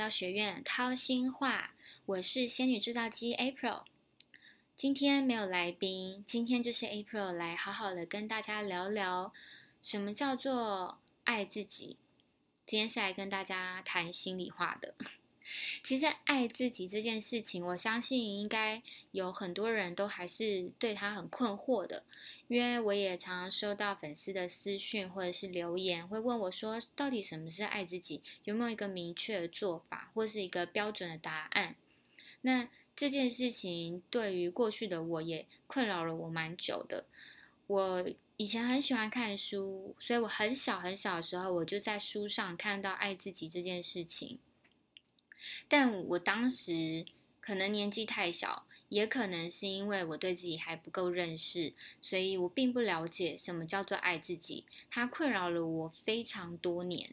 到学院掏心话，我是仙女制造机 April。今天没有来宾，今天就是 April 来好好的跟大家聊聊什么叫做爱自己。今天是来跟大家谈心里话的。其实爱自己这件事情，我相信应该有很多人都还是对他很困惑的，因为我也常常收到粉丝的私讯或者是留言，会问我说，到底什么是爱自己？有没有一个明确的做法，或是一个标准的答案？那这件事情对于过去的我也困扰了我蛮久的。我以前很喜欢看书，所以我很小很小的时候，我就在书上看到爱自己这件事情。但我当时可能年纪太小，也可能是因为我对自己还不够认识，所以我并不了解什么叫做爱自己。它困扰了我非常多年。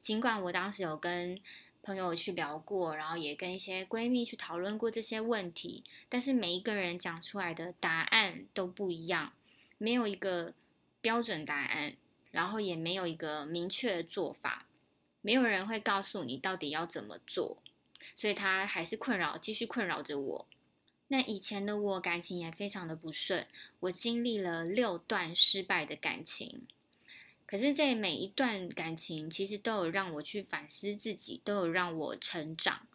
尽管我当时有跟朋友去聊过，然后也跟一些闺蜜去讨论过这些问题，但是每一个人讲出来的答案都不一样，没有一个标准答案，然后也没有一个明确的做法，没有人会告诉你到底要怎么做。所以他还是困扰，继续困扰着我。那以前的我感情也非常的不顺，我经历了六段失败的感情。可是，在每一段感情，其实都有让我去反思自己，都有让我成长。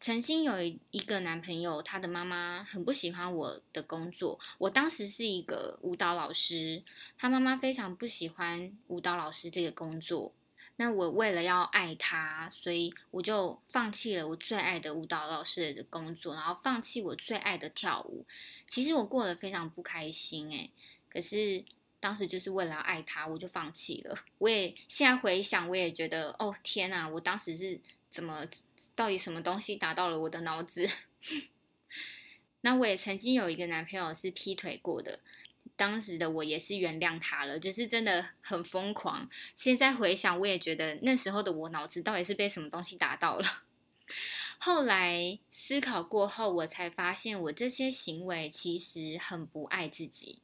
曾经有一个男朋友，他的妈妈很不喜欢我的工作。我当时是一个舞蹈老师，他妈妈非常不喜欢舞蹈老师这个工作。那我为了要爱他，所以我就放弃了我最爱的舞蹈老师的工作，然后放弃我最爱的跳舞。其实我过得非常不开心诶，可是当时就是为了爱他，我就放弃了。我也现在回想，我也觉得哦天哪，我当时是怎么，到底什么东西打到了我的脑子？那我也曾经有一个男朋友是劈腿过的。当时的我也是原谅他了，就是真的很疯狂。现在回想，我也觉得那时候的我脑子到底是被什么东西打到了。后来思考过后，我才发现我这些行为其实很不爱自己。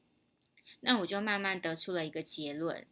那我就慢慢得出了一个结论：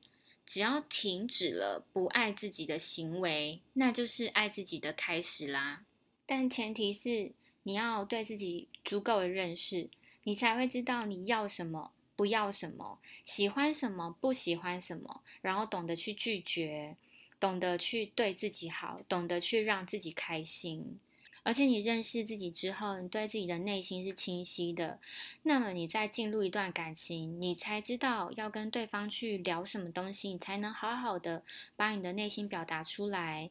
只要停止了不爱自己的行为，那就是爱自己的开始啦。但前提是你要对自己足够的认识，你才会知道你要什么。不要什么，喜欢什么，不喜欢什么，然后懂得去拒绝，懂得去对自己好，懂得去让自己开心。而且你认识自己之后，你对自己的内心是清晰的，那么你再进入一段感情，你才知道要跟对方去聊什么东西，你才能好好的把你的内心表达出来。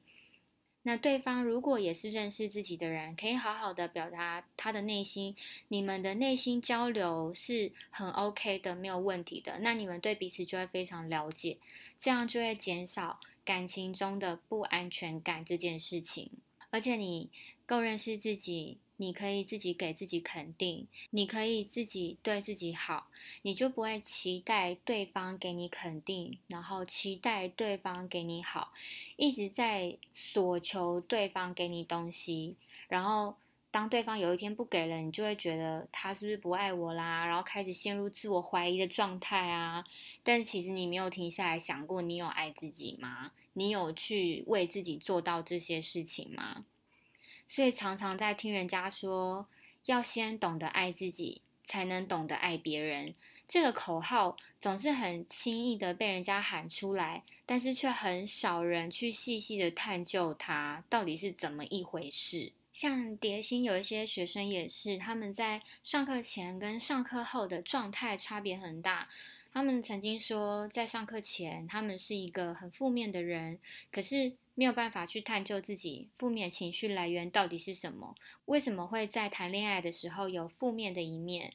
那对方如果也是认识自己的人，可以好好的表达他的内心，你们的内心交流是很 OK 的，没有问题的。那你们对彼此就会非常了解，这样就会减少感情中的不安全感这件事情，而且你够认识自己。你可以自己给自己肯定，你可以自己对自己好，你就不会期待对方给你肯定，然后期待对方给你好，一直在索求对方给你东西，然后当对方有一天不给了，你就会觉得他是不是不爱我啦，然后开始陷入自我怀疑的状态啊。但其实你没有停下来想过，你有爱自己吗？你有去为自己做到这些事情吗？所以常常在听人家说，要先懂得爱自己，才能懂得爱别人。这个口号总是很轻易的被人家喊出来，但是却很少人去细细的探究它到底是怎么一回事。像蝶心有一些学生也是，他们在上课前跟上课后的状态差别很大。他们曾经说，在上课前他们是一个很负面的人，可是。没有办法去探究自己负面情绪来源到底是什么？为什么会在谈恋爱的时候有负面的一面？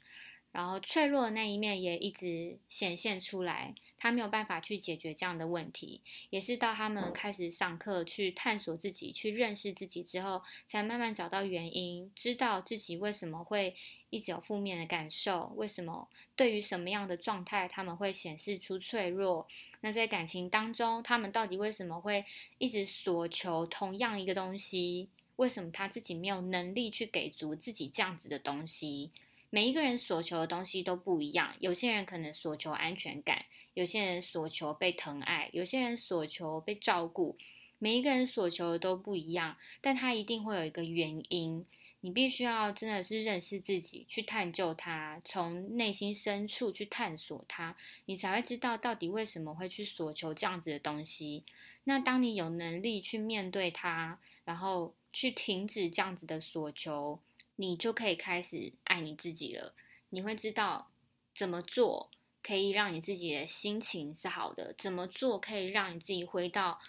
然后脆弱的那一面也一直显现出来，他没有办法去解决这样的问题，也是到他们开始上课去探索自己、去认识自己之后，才慢慢找到原因，知道自己为什么会一直有负面的感受，为什么对于什么样的状态他们会显示出脆弱。那在感情当中，他们到底为什么会一直索求同样一个东西？为什么他自己没有能力去给足自己这样子的东西？每一个人所求的东西都不一样，有些人可能所求安全感，有些人所求被疼爱，有些人所求被照顾。每一个人所求的都不一样，但他一定会有一个原因。你必须要真的是认识自己，去探究它，从内心深处去探索它，你才会知道到底为什么会去索求这样子的东西。那当你有能力去面对它，然后去停止这样子的索求，你就可以开始爱你自己了。你会知道怎么做可以让你自己的心情是好的，怎么做可以让你自己回到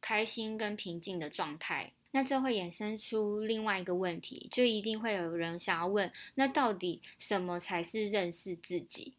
开心跟平静的状态。那这会衍生出另外一个问题，就一定会有人想要问：那到底什么才是认识自己？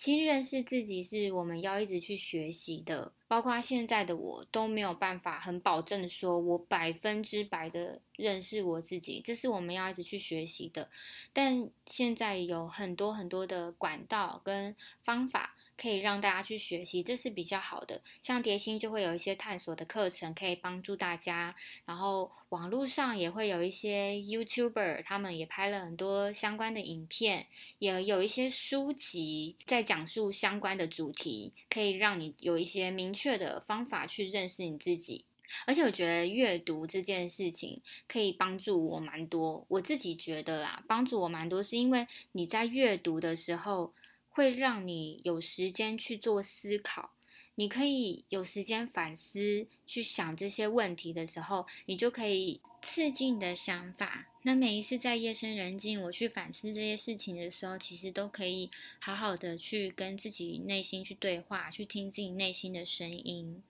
其实认识自己是我们要一直去学习的，包括现在的我都没有办法很保证的说，我百分之百的认识我自己，这是我们要一直去学习的。但现在有很多很多的管道跟方法。可以让大家去学习，这是比较好的。像蝶心就会有一些探索的课程，可以帮助大家。然后网络上也会有一些 YouTuber，他们也拍了很多相关的影片，也有一些书籍在讲述相关的主题，可以让你有一些明确的方法去认识你自己。而且我觉得阅读这件事情可以帮助我蛮多。我自己觉得啦，帮助我蛮多，是因为你在阅读的时候。会让你有时间去做思考，你可以有时间反思，去想这些问题的时候，你就可以刺激你的想法。那每一次在夜深人静，我去反思这些事情的时候，其实都可以好好的去跟自己内心去对话，去听自己内心的声音。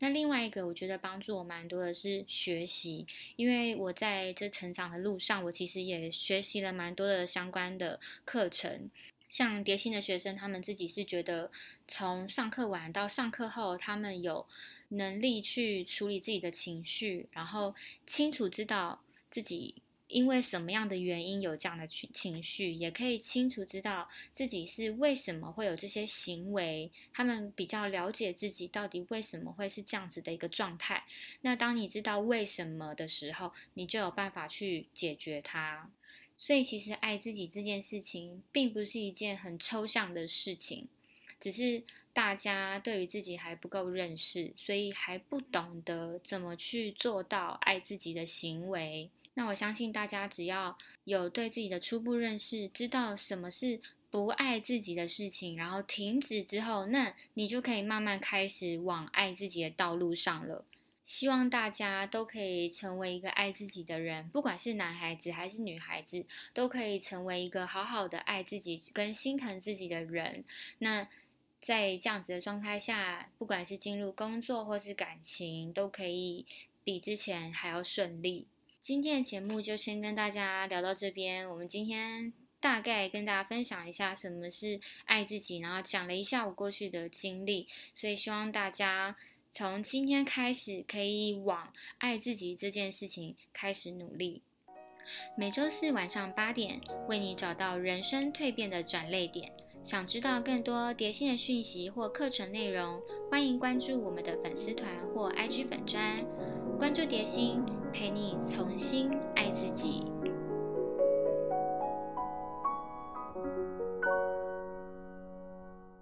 那另外一个，我觉得帮助我蛮多的是学习，因为我在这成长的路上，我其实也学习了蛮多的相关的课程。像蝶心的学生，他们自己是觉得从上课晚到上课后，他们有能力去处理自己的情绪，然后清楚知道自己因为什么样的原因有这样的情情绪，也可以清楚知道自己是为什么会有这些行为。他们比较了解自己到底为什么会是这样子的一个状态。那当你知道为什么的时候，你就有办法去解决它。所以，其实爱自己这件事情，并不是一件很抽象的事情，只是大家对于自己还不够认识，所以还不懂得怎么去做到爱自己的行为。那我相信大家只要有对自己的初步认识，知道什么是不爱自己的事情，然后停止之后，那你就可以慢慢开始往爱自己的道路上了。希望大家都可以成为一个爱自己的人，不管是男孩子还是女孩子，都可以成为一个好好的爱自己跟心疼自己的人。那在这样子的状态下，不管是进入工作或是感情，都可以比之前还要顺利。今天的节目就先跟大家聊到这边。我们今天大概跟大家分享一下什么是爱自己，然后讲了一下我过去的经历，所以希望大家。从今天开始，可以往爱自己这件事情开始努力。每周四晚上八点，为你找到人生蜕变的转泪点。想知道更多蝶心的讯息或课程内容，欢迎关注我们的粉丝团或 IG 粉专。关注蝶心，陪你重新爱自己。